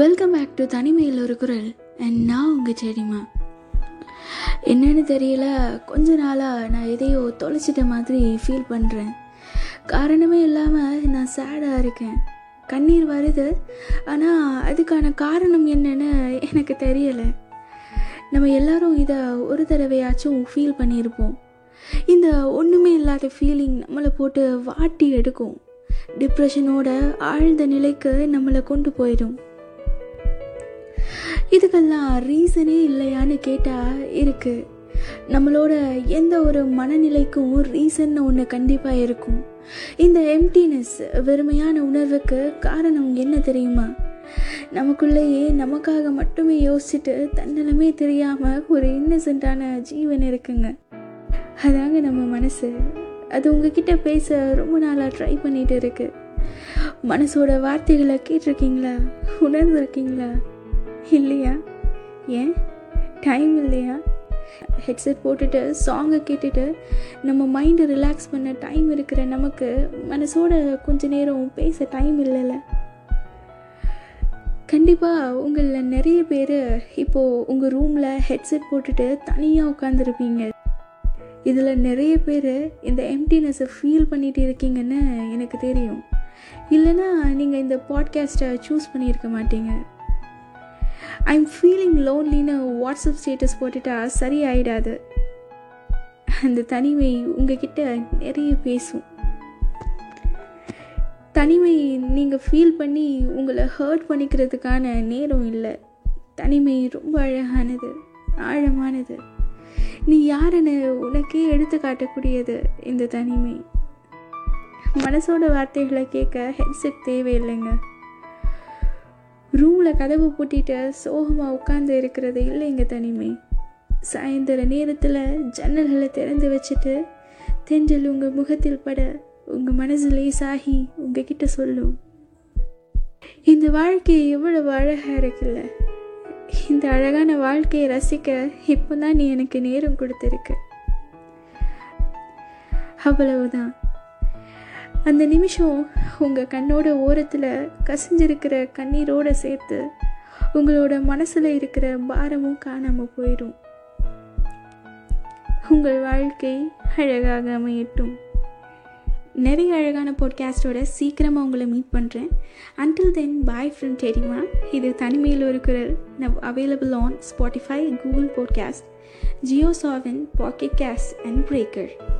Welcome back to தனிமையில் ஒரு குரல். அண்ட் நான் உங்கள் செடிமா என்னன்னு தெரியல கொஞ்ச நாளாக நான் எதையோ தொலைச்சிட்ட மாதிரி ஃபீல் பண்ணுறேன் காரணமே இல்லாமல் நான் சேடாக இருக்கேன். கண்ணீர் வருது ஆனால் அதுக்கான காரணம் என்னன்னு எனக்கு தெரியலை. நம்ம எல்லாரும் இதை ஒரு தடவையாச்சும் ஃபீல் பண்ணியிருப்போம் இந்த ஒன்றுமே இல்லாத ஃபீலிங் நம்மளை போட்டு வாட்டி எடுக்கும். டிப்ரெஷனோட ஆழ்ந்த நிலைக்கு நம்மளை கொண்டு போயிடும். இதுக்கெல்லாம் ரீசனே இல்லையான்னு கேட்டால் இருக்குது நம்மளோட எந்த ஒரு மனநிலைக்கும் ரீசன் ஒன்று கண்டிப்பாக இருக்கும். இந்த எம்டினஸ் வெறுமையான உணர்வுக்கு காரணம் என்ன தெரியுமா? நமக்குள்ளேயே நமக்காக மட்டுமே யோசிச்சுட்டு தன்னலமே தெரியாமல் ஒரு இன்னசென்ட்டான ஜீவன் இருக்குங்க. அதாங்க நம்ம மனசு. அது உங்ககிட்ட பேச ரொம்ப நாளாக ட்ரை பண்ணிட்டு இருக்கு. மனசோட வார்த்தைகளை கேட்டிருக்கீங்களா? உணர்ந்துருக்கீங்களா? இல்லையா? ஏன்? டைம் இல்லையா? ஹெட்செட் போட்டுட்டு சாங்கை கேட்டுட்டு நம்ம மைண்டை ரிலாக்ஸ் பண்ண டைம் இருக்கிற நமக்கு மனசோட கொஞ்ச நேரம் பேச டைம் இல்லைல்ல. கண்டிப்பாக உங்களில் நிறைய பேர் இப்போது உங்கள் ரூமில் ஹெட்செட் போட்டுட்டு தனியாக உட்காந்துருப்பீங்க இதில் நிறைய பேர் இந்த எம்டினஸை ஃபீல் பண்ணிகிட்டு இருக்கீங்கன்னு எனக்கு தெரியும். இல்லைன்னா நீங்கள் இந்த பாட்காஸ்ட்டை சூஸ் பண்ணியிருக்க மாட்டீங்க. ஐம் ஃபீலிங் லோன்லின்னு வாட்ஸ்அப் ஸ்டேட்டஸ் போட்டுட்டா சரி ஆயிடாது அந்த தனிமை உங்ககிட்ட நிறைய பேசும். தனிமை நீங்கள் ஃபீல் பண்ணி உங்களை ஹர்ட் பண்ணிக்கிறதுக்கான நேரம் இல்லை. தனிமை ரொம்ப அழகானது ஆழமானது. நீ யாருன்னு உனக்கே எடுத்து காட்டக்கூடியது இந்த தனிமை. மனசோட வார்த்தைகளை கேட்க ஹெட்செட் தேவையில்லைங்க. ரூமில் கதவு பூட்டிட்டு சோகமாக உட்காந்து இருக்கிறது இல்லைங்க தனிமை. சாயந்தர நேரத்தில் ஜன்னல்களை திறந்து வச்சுட்டு தென்றல் உங்கள் முகத்தில் பட உங்கள் மனசு லேசாகி உங்ககிட்ட சொல்லும். இந்த வாழ்க்கை எவ்வளவு அழகாக இருக்குல்ல. இந்த அழகான வாழ்க்கையை ரசிக்க இப்போ தான் நீ எனக்கு நேரம் கொடுத்துருக்க. அவ்வளவுதான். அந்த நிமிஷம் உங்கள் கண்ணோட ஓரத்தில் கசிஞ்சிருக்கிற கண்ணீரோடு சேர்த்து உங்களோட மனசில் இருக்கிற பாரமும் காணாமல் போயிடும். உங்கள் வாழ்க்கை அழகாக அமையட்டும். நிறைய அழகான பாட்காஸ்டோட சீக்கிரமாக உங்களை மீட் பண்ணுறேன் அன்டில் தென் பாய் ஃப்ரெண்ட் தெரியுமா இது தனிமையில் ஒரு குரல். Now available on Spotify Google podcast Jio Saavn Pocket Casts and breaker